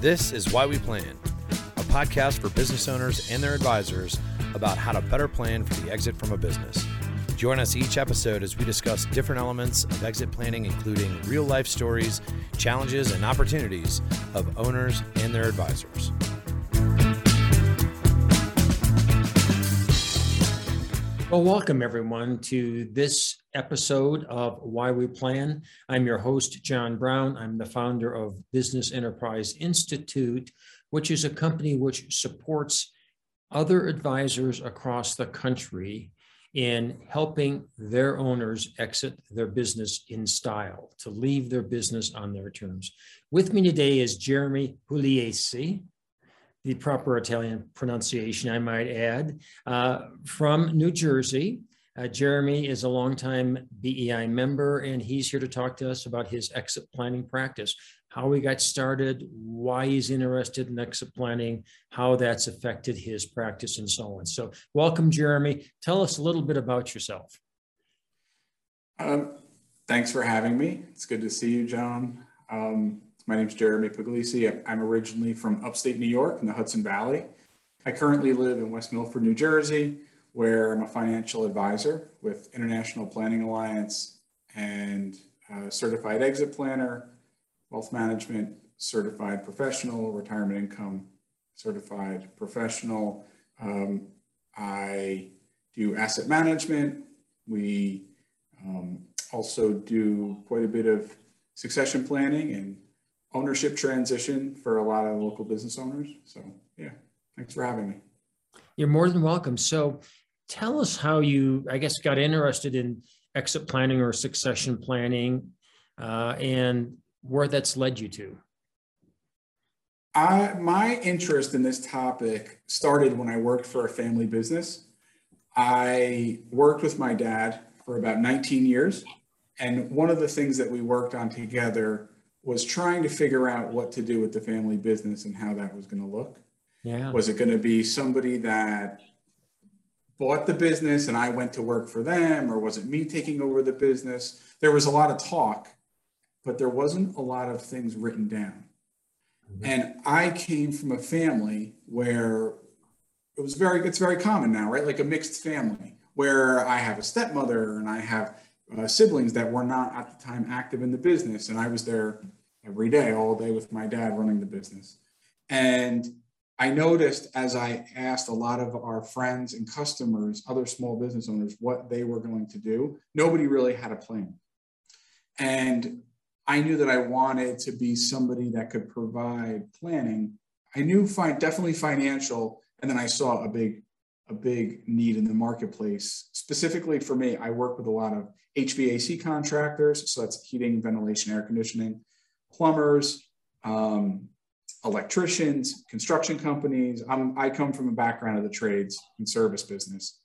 This is Why We Plan, a podcast for business owners and their advisors about how to better plan for the exit from a business. Join us each episode as we discuss different elements of exit planning, including real life stories, challenges, and opportunities of owners and their advisors. Well, welcome everyone to this episode of Why We Plan. I'm your host, John Brown. I'm the founder of Business Enterprise Institute, which is a company which supports other advisors across the country in helping their owners exit their business in style, to leave their business on their terms. With me today is Jeremy Pugliese the proper Italian pronunciation, I might add, uh, from New Jersey. Uh, Jeremy is a longtime BEI member, and he's here to talk to us about his exit planning practice, how he got started, why he's interested in exit planning, how that's affected his practice, and so on. So, welcome, Jeremy. Tell us a little bit about yourself. Um, thanks for having me. It's good to see you, John. Um, my name is Jeremy Pugliese. I'm originally from upstate New York in the Hudson Valley. I currently live in West Milford, New Jersey, where I'm a financial advisor with International Planning Alliance and certified exit planner, wealth management certified professional, retirement income certified professional. Um, I do asset management. We um, also do quite a bit of succession planning and ownership transition for a lot of local business owners. So, yeah, thanks for having me. You're more than welcome. So, tell us how you, I guess, got interested in exit planning or succession planning uh, and where that's led you to. I, my interest in this topic started when I worked for a family business. I worked with my dad for about 19 years. And one of the things that we worked on together was trying to figure out what to do with the family business and how that was going to look. Yeah. Was it going to be somebody that bought the business and I went to work for them, or was it me taking over the business? There was a lot of talk, but there wasn't a lot of things written down. Mm-hmm. And I came from a family where it was very, it's very common now, right? Like a mixed family where I have a stepmother and I have uh, siblings that were not at the time active in the business. And I was there every day, all day with my dad running the business. And I noticed as I asked a lot of our friends and customers, other small business owners, what they were going to do, nobody really had a plan. And I knew that I wanted to be somebody that could provide planning. I knew fi- definitely financial, and then I saw a big a big need in the marketplace. Specifically for me, I work with a lot of HVAC contractors, so that's heating, ventilation, air conditioning, plumbers, um, electricians, construction companies. I'm, I come from a background of the trades and service business,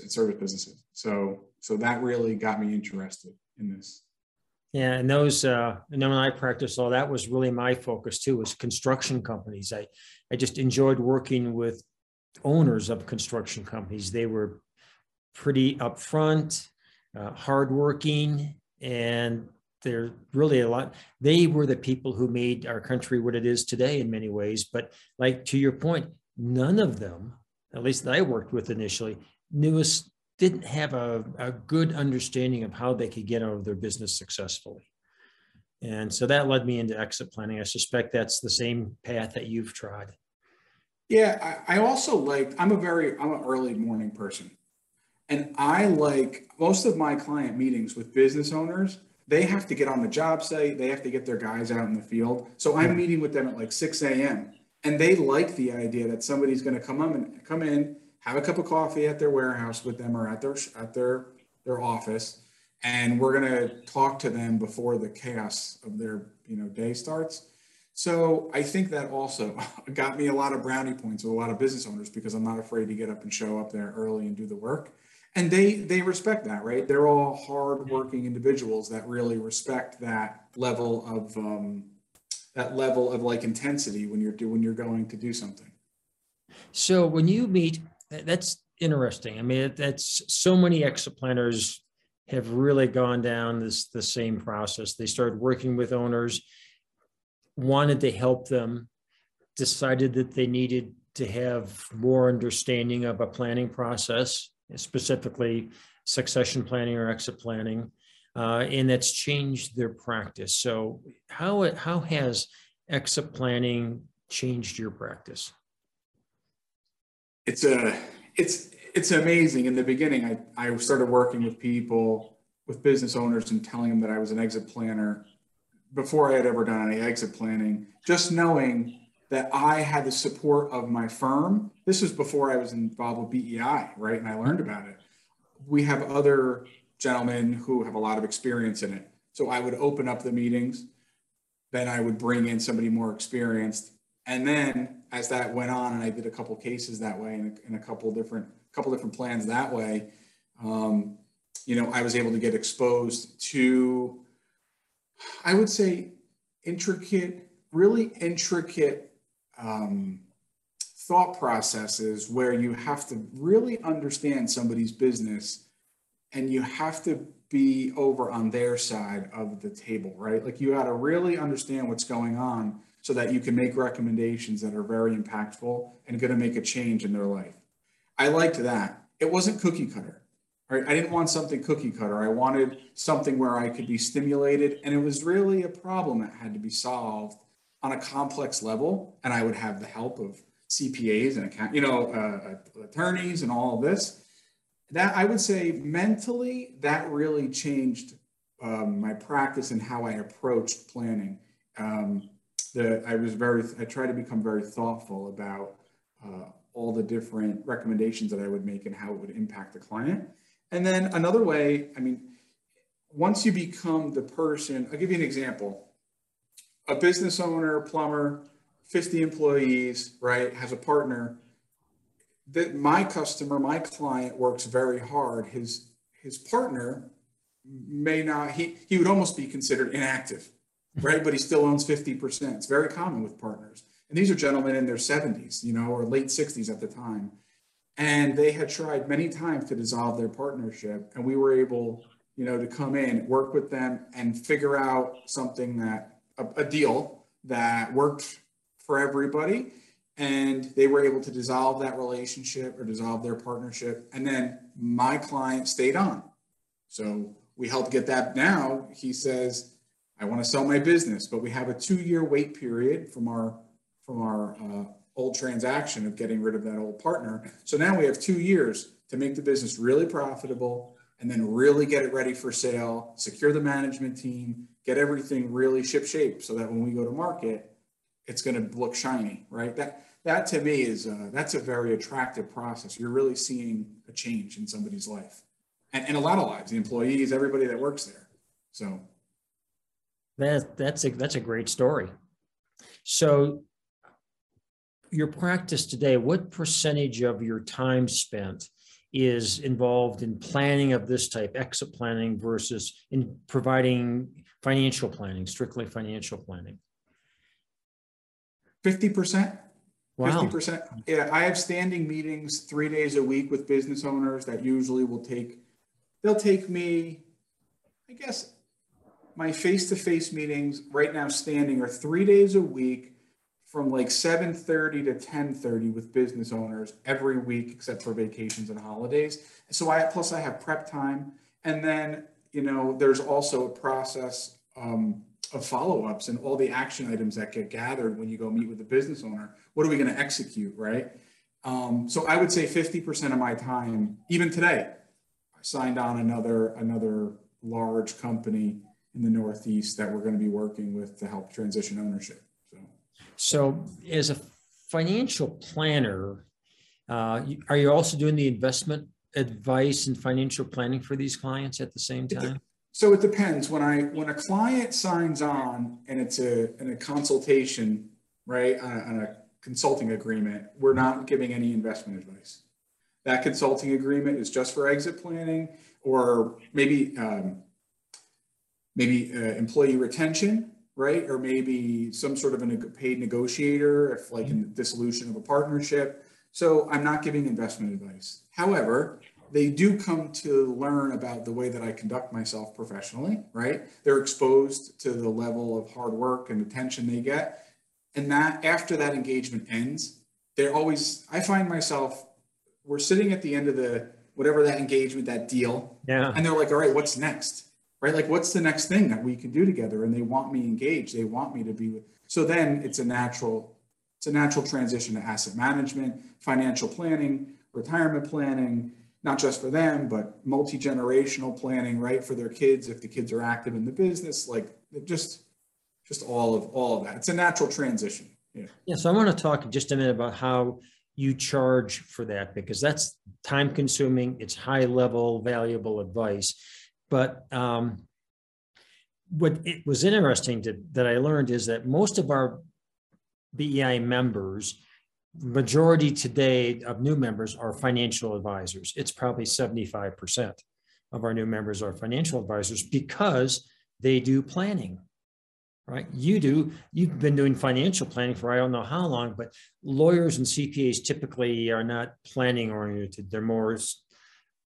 and service businesses. So, so that really got me interested in this. Yeah, and those, uh, and then when I practiced law, that was really my focus too, was construction companies. I, I just enjoyed working with owners of construction companies. They were pretty upfront, uh, hardworking, and they're really a lot. They were the people who made our country what it is today in many ways. But like to your point, none of them, at least that I worked with initially, knew us didn't have a, a good understanding of how they could get out of their business successfully. And so that led me into exit planning. I suspect that's the same path that you've trod. Yeah, I, I also like, I'm a very, I'm an early morning person. And I like most of my client meetings with business owners, they have to get on the job site, they have to get their guys out in the field. So I'm meeting with them at like 6 a.m. And they like the idea that somebody's going to come up and come in, have a cup of coffee at their warehouse with them or at their at their their office, and we're going to talk to them before the chaos of their you know day starts. So I think that also got me a lot of brownie points with a lot of business owners because I'm not afraid to get up and show up there early and do the work. And they they respect that, right? They're all hardworking individuals that really respect that level of um, that level of like intensity when you're do, when you're going to do something. So when you meet, that's interesting. I mean, that's so many exit planners have really gone down this the same process. They started working with owners wanted to help them decided that they needed to have more understanding of a planning process, specifically succession planning or exit planning, uh, and that's changed their practice. So, how how has exit planning changed your practice? It's a it's it's amazing. In the beginning, I I started working with people with business owners and telling them that I was an exit planner before I had ever done any exit planning. Just knowing that I had the support of my firm. This was before I was involved with BEI, right? And I learned about it. We have other gentlemen who have a lot of experience in it. So I would open up the meetings, then I would bring in somebody more experienced. And then as that went on, and I did a couple cases that way and a, and a couple different couple different plans that way, um, you know, I was able to get exposed to, I would say, intricate, really intricate um, thought processes where you have to really understand somebody's business and you have to be over on their side of the table, right? Like you got to really understand what's going on so that you can make recommendations that are very impactful and going to make a change in their life. I liked that. It wasn't cookie cutter. Right? I didn't want something cookie cutter. I wanted something where I could be stimulated and it was really a problem that had to be solved on a complex level, and I would have the help of CPAs and account, you know, uh, uh, attorneys and all of this. That I would say mentally, that really changed um, my practice and how I approached planning. Um, I was very, I tried to become very thoughtful about uh, all the different recommendations that I would make and how it would impact the client. And then another way, I mean, once you become the person, I'll give you an example a business owner, plumber, 50 employees, right, has a partner that my customer, my client works very hard. His his partner may not, he, he would almost be considered inactive, right? But he still owns 50%. It's very common with partners. And these are gentlemen in their 70s, you know, or late 60s at the time. And they had tried many times to dissolve their partnership. And we were able, you know, to come in, work with them and figure out something that a, a deal that worked for everybody and they were able to dissolve that relationship or dissolve their partnership and then my client stayed on. So we helped get that. Now he says i want to sell my business but we have a two year wait period from our from our uh, old transaction of getting rid of that old partner. So now we have two years to make the business really profitable and then really get it ready for sale secure the management team get everything really ship shape so that when we go to market, it's going to look shiny, right? That that to me is uh, that's a very attractive process. You're really seeing a change in somebody's life, and, and a lot of lives, the employees, everybody that works there. So that that's a that's a great story. So your practice today, what percentage of your time spent is involved in planning of this type, exit planning versus in providing financial planning, strictly financial planning? 50%. Wow. 50%. Yeah, I have standing meetings three days a week with business owners that usually will take, they'll take me, I guess, my face to face meetings right now standing are three days a week from like 7.30 to 10.30 with business owners every week except for vacations and holidays so i plus i have prep time and then you know, there's also a process um, of follow-ups and all the action items that get gathered when you go meet with the business owner. What are we going to execute, right? Um, so I would say 50% of my time, even today, I signed on another another large company in the Northeast that we're going to be working with to help transition ownership. So, as a financial planner, uh, are you also doing the investment advice and financial planning for these clients at the same time? So it depends. When I when a client signs on and it's a in a consultation, right, on a, on a consulting agreement, we're not giving any investment advice. That consulting agreement is just for exit planning or maybe um, maybe uh, employee retention, right, or maybe some sort of a paid negotiator, if like in mm-hmm. the dissolution of a partnership. So I'm not giving investment advice. However, they do come to learn about the way that I conduct myself professionally, right? They're exposed to the level of hard work and attention they get. And that after that engagement ends, they're always, I find myself, we're sitting at the end of the, whatever that engagement, that deal. Yeah. And they're like, all right, what's next? Right? Like, what's the next thing that we can do together? And they want me engaged. They want me to be with. So then it's a natural, it's a natural transition to asset management, financial planning, retirement planning, not just for them, but multi-generational planning, right? For their kids, if the kids are active in the business, like just, just all of all of that. It's a natural transition. Yeah. Yeah. So I want to talk just a minute about how you charge for that because that's time consuming. It's high level, valuable advice. But um, what it was interesting to, that I learned is that most of our BEI members, majority today of new members are financial advisors. It's probably 75% of our new members are financial advisors because they do planning right? You do, you've been doing financial planning for I don't know how long, but lawyers and CPAs typically are not planning oriented. They're more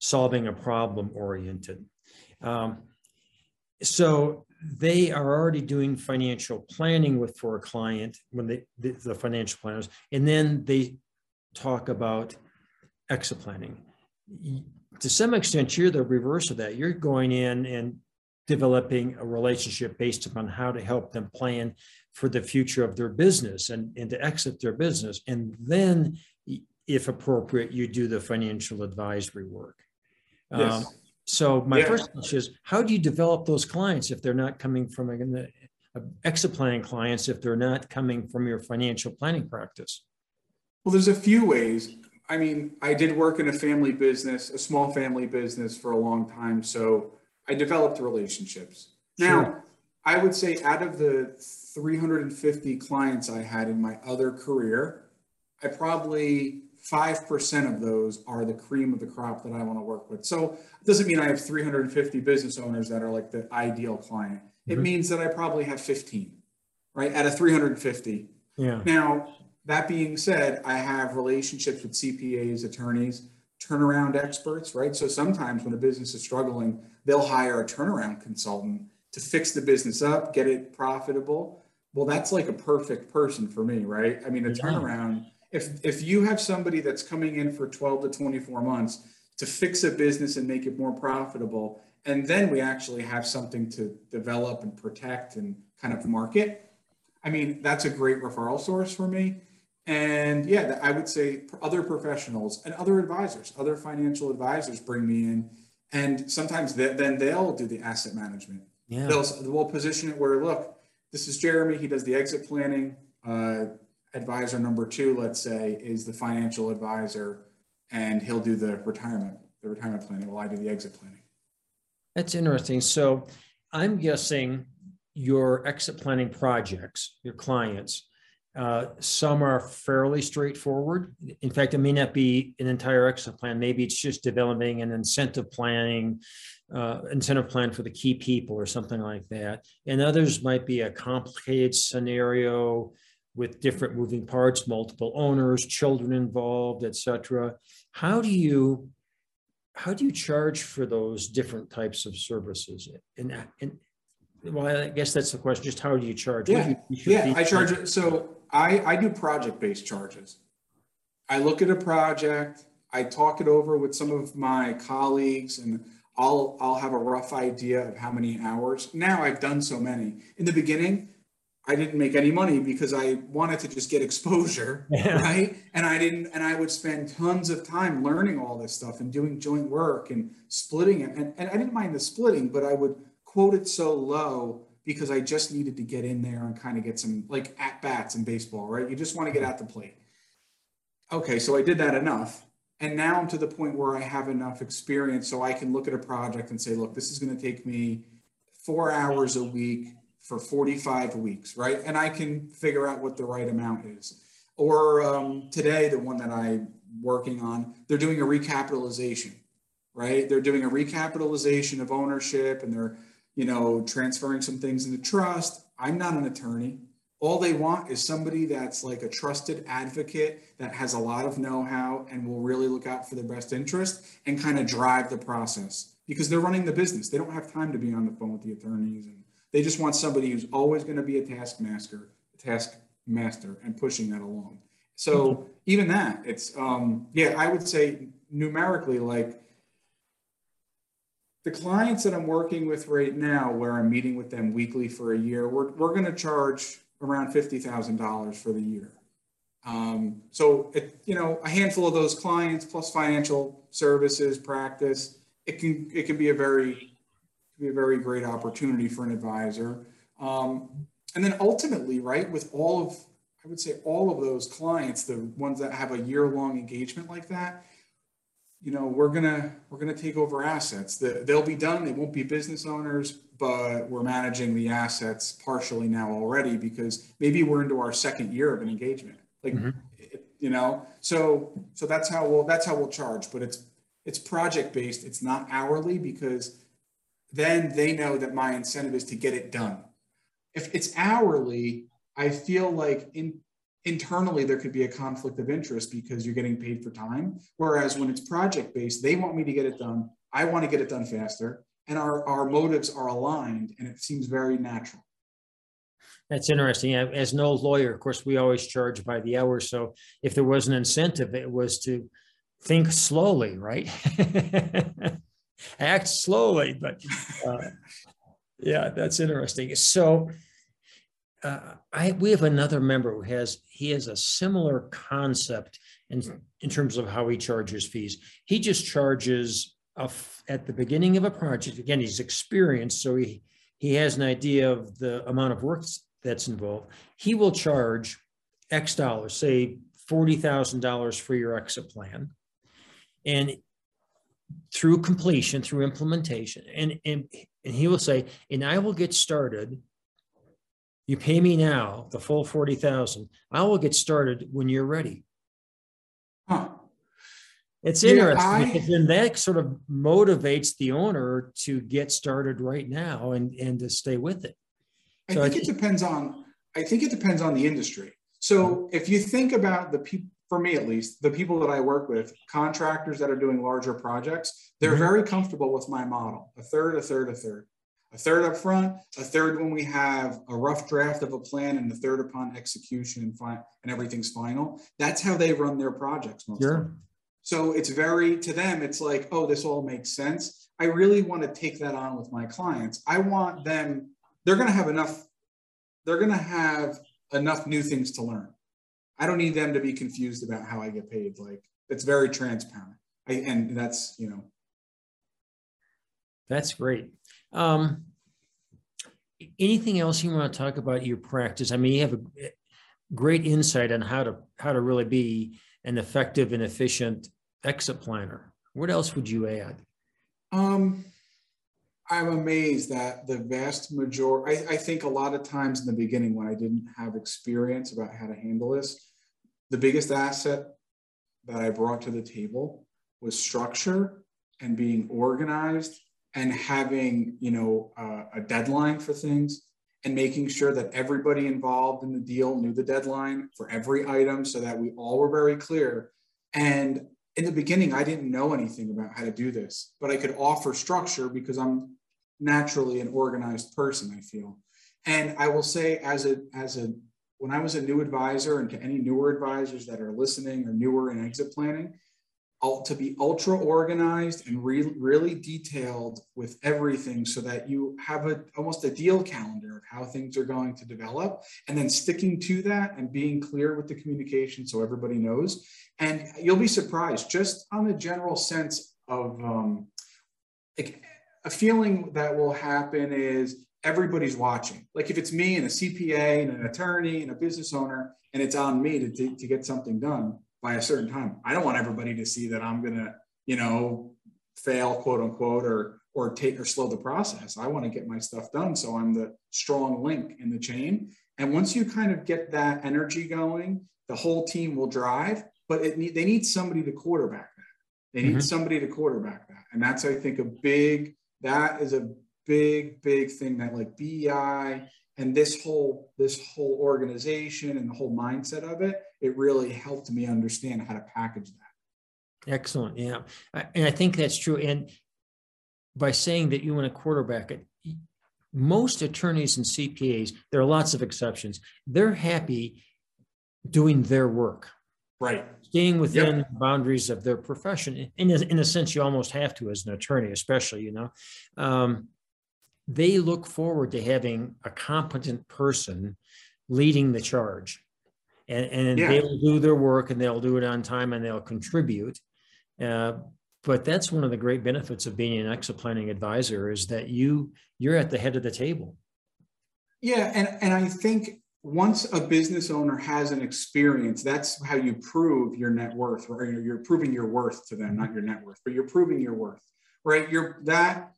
solving a problem oriented. Um, so they are already doing financial planning with for a client when they the, the financial planners, and then they talk about exit planning. To some extent, you're the reverse of that. You're going in and developing a relationship based upon how to help them plan for the future of their business and, and to exit their business. And then, if appropriate, you do the financial advisory work. Yes. Um, so my yeah. first question is, how do you develop those clients if they're not coming from a, a uh, exit planning clients, if they're not coming from your financial planning practice? Well, there's a few ways. I mean, I did work in a family business, a small family business for a long time. So I developed relationships. Sure. Now, I would say out of the 350 clients I had in my other career, I probably 5% of those are the cream of the crop that I want to work with. So it doesn't mean I have 350 business owners that are like the ideal client. It mm-hmm. means that I probably have 15, right? Out of 350. Yeah. Now, that being said, I have relationships with CPAs, attorneys, turnaround experts, right? So sometimes when a business is struggling, they'll hire a turnaround consultant to fix the business up, get it profitable. Well, that's like a perfect person for me, right? I mean, a turnaround, if if you have somebody that's coming in for 12 to 24 months to fix a business and make it more profitable, and then we actually have something to develop and protect and kind of market. I mean, that's a great referral source for me. And yeah, I would say other professionals and other advisors, other financial advisors bring me in and sometimes they, then they'll do the asset management. Yeah. They'll, we'll position it where, look, this is Jeremy. He does the exit planning. Uh, advisor number two, let's say, is the financial advisor, and he'll do the retirement, the retirement planning while I do the exit planning. That's interesting. So I'm guessing your exit planning projects, your clients, uh, some are fairly straightforward. In fact, it may not be an entire exit plan. Maybe it's just developing an incentive planning, uh, incentive plan for the key people or something like that. And others might be a complicated scenario with different moving parts, multiple owners, children involved, etc. How do you how do you charge for those different types of services? And, and well, I guess that's the question. Just how do you charge? Yeah, you, you yeah, I charge it. So I, I do project-based charges. I look at a project, I talk it over with some of my colleagues, and I'll I'll have a rough idea of how many hours. Now I've done so many. In the beginning, I didn't make any money because I wanted to just get exposure, yeah. right? And I didn't, and I would spend tons of time learning all this stuff and doing joint work and splitting it. And, and I didn't mind the splitting, but I would quote it so low because I just needed to get in there and kind of get some like at bats in baseball, right? You just want to get at the plate. Okay, so I did that enough. And now I'm to the point where I have enough experience so I can look at a project and say, look, this is going to take me four hours a week for 45 weeks, right? And I can figure out what the right amount is. Or um, today, the one that I'm working on, they're doing a recapitalization, right? They're doing a recapitalization of ownership and they're you know, transferring some things into trust. I'm not an attorney. All they want is somebody that's like a trusted advocate that has a lot of know how and will really look out for the best interest and kind of drive the process because they're running the business. They don't have time to be on the phone with the attorneys. And they just want somebody who's always going to be a taskmaster, a task master and pushing that along. So even that, it's um, yeah, I would say numerically, like the clients that I'm working with right now, where I'm meeting with them weekly for a year, we're we're going to charge around fifty thousand dollars for the year. Um, so it, you know, a handful of those clients plus financial services practice, it can it can be a very be a very great opportunity for an advisor. Um, and then ultimately, right, with all of I would say all of those clients, the ones that have a year-long engagement like that, you know, we're gonna we're gonna take over assets. The, they'll be done. They won't be business owners, but we're managing the assets partially now already because maybe we're into our second year of an engagement. Like, mm-hmm. you know, so so that's how we'll that's how we'll charge. But it's it's project based. It's not hourly because then they know that my incentive is to get it done. If it's hourly, I feel like in internally there could be a conflict of interest because you're getting paid for time. Whereas when it's project based, they want me to get it done. I want to get it done faster. And our, our motives are aligned and it seems very natural. That's interesting. As no lawyer, of course, we always charge by the hour. So if there was an incentive, it was to think slowly, right? Act slowly. But uh, yeah, that's interesting. So uh, I we have another member who has he has a similar concept in in terms of how he charges fees. He just charges a, at the beginning of a project. Again, he's experienced, so he he has an idea of the amount of work that's involved. He will charge X dollars, say forty thousand dollars for your exit plan, and through completion, through implementation, and and and he will say, and I will get started you pay me now the full 40,000. I will get started when you're ready. Huh. It's interesting yeah, I, because then that sort of motivates the owner to get started right now and, and to stay with it. So I think I, it depends on I think it depends on the industry. So if you think about the people for me at least, the people that I work with, contractors that are doing larger projects, they're mm-hmm. very comfortable with my model. A third, a third, a third a third up front, a third when we have a rough draft of a plan, and a third upon execution and, fi- and everything's final. That's how they run their projects most sure. them. So it's very, to them, it's like, oh, this all makes sense. I really want to take that on with my clients. I want them, they're going to have enough, they're going to have enough new things to learn. I don't need them to be confused about how I get paid. Like it's very transparent. I, and that's, you know. That's great. Um, anything else you want to talk about your practice? I mean, you have a great insight on how to how to really be an effective and efficient exit planner. What else would you add? Um, I'm amazed that the vast majority, I, I, think a lot of times in the beginning when I didn't have experience about how to handle this, the biggest asset that I brought to the table was structure and being organized and having you know uh, a deadline for things and making sure that everybody involved in the deal knew the deadline for every item so that we all were very clear. And in the beginning i didn't know anything about how to do this but i could offer structure because i'm naturally an organized person i feel. And i will say as a as a when i was a new advisor and to any newer advisors that are listening or newer in exit planning to be ultra organized and re- really detailed with everything so that you have a almost a deal calendar of how things are going to develop and then sticking to that and being clear with the communication so everybody knows. And you'll be surprised just on the general sense of um, like a feeling that will happen is everybody's watching like if it's me and a cpa and an attorney and a business owner and it's on me to, to, to get something done by a certain time. I don't want everybody to see that I'm going to, you know, fail, quote unquote, or or take or slow the process. I want to get my stuff done, so I'm the strong link in the chain. And once you kind of get that energy going, the whole team will drive. But it need, they need somebody to quarterback that. They need mm-hmm. somebody to quarterback that, and that's I think a big. That is a big big thing that like BEI and this whole this whole organization and the whole mindset of it it really helped me understand how to package that. Excellent. Yeah. And i think that's true. And by saying that you want to quarterback it most attorneys and cpas there are lots of exceptions. They're happy doing their work. Right. Staying within yep. boundaries of their profession. In a, in a sense, you almost have to as an attorney, especially, you know. Um, they look forward to having a competent person leading the charge. And, and yeah. they'll do their work and they'll do it on time and they'll contribute. Uh, but that's one of the great benefits of being an exit planning advisor is that you you're at the head of the table yeah and and i think once a business owner has an experience that's how you prove your net worth or you're proving your worth to them not your net worth but you're proving your worth right? You're that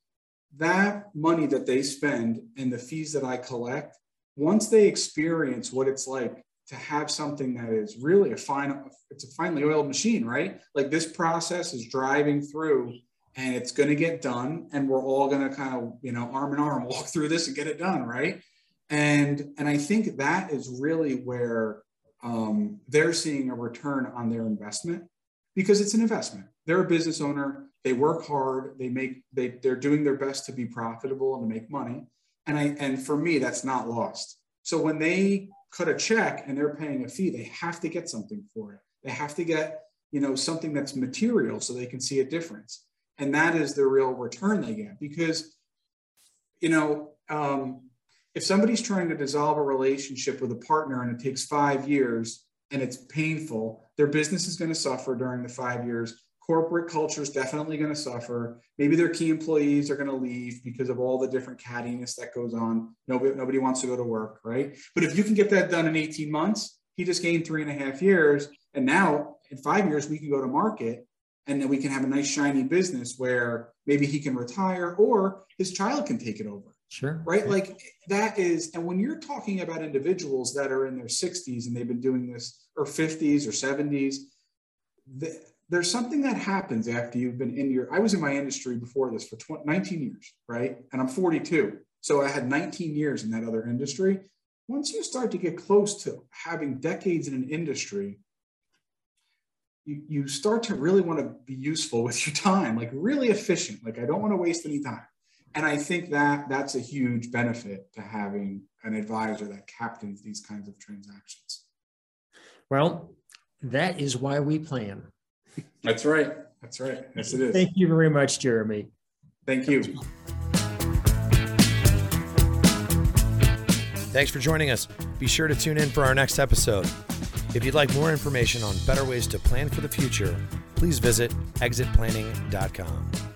that money that they spend and the fees that i collect once they experience what it's like to have something that is really a fine it's a finely oiled machine right? Like this process is driving through and it's going to get done and we're all going to kind of you know arm in arm walk through this and get it done right and and i think that is really where um, they're seeing a return on their investment because it's an investment. They're a business owner. They work hard. They make they they're doing their best to be profitable and to make money. And i and for me that's not lost. So when they cut a check and they're paying a fee, they have to get something for it. They have to get, you know, something that's material so they can see a difference. And that is the real return they get because, you know, um, if somebody's trying to dissolve a relationship with a partner and it takes five years and it's painful, their business is going to suffer during the five years corporate culture is definitely going to suffer. Maybe their key employees are going to leave because of all the different cattiness that goes on. Nobody, nobody wants to go to work, right? But if you can get that done in 18 months, he just gained three and a half years. And now in five years, we can go to market and then we can have a nice shiny business where maybe he can retire or his child can take it over. Sure. Right. Like that is, and when you're talking about individuals that are in their 60s and they've been doing this or 50s or 70s, the, there's something that happens after you've been in your i was in my industry before this for 20, 19 years right and i'm 42 so i had 19 years in that other industry once you start to get close to having decades in an industry you, you start to really want to be useful with your time like really efficient like i don't want to waste any time and i think that that's a huge benefit to having an advisor that captains these kinds of transactions well that is why we plan that's right. That's right. Yes, it is. Thank you very much, Jeremy. Thank you. Thanks for joining us. Be sure to tune in for our next episode. If you'd like more information on better ways to plan for the future, please visit exitplanning.com.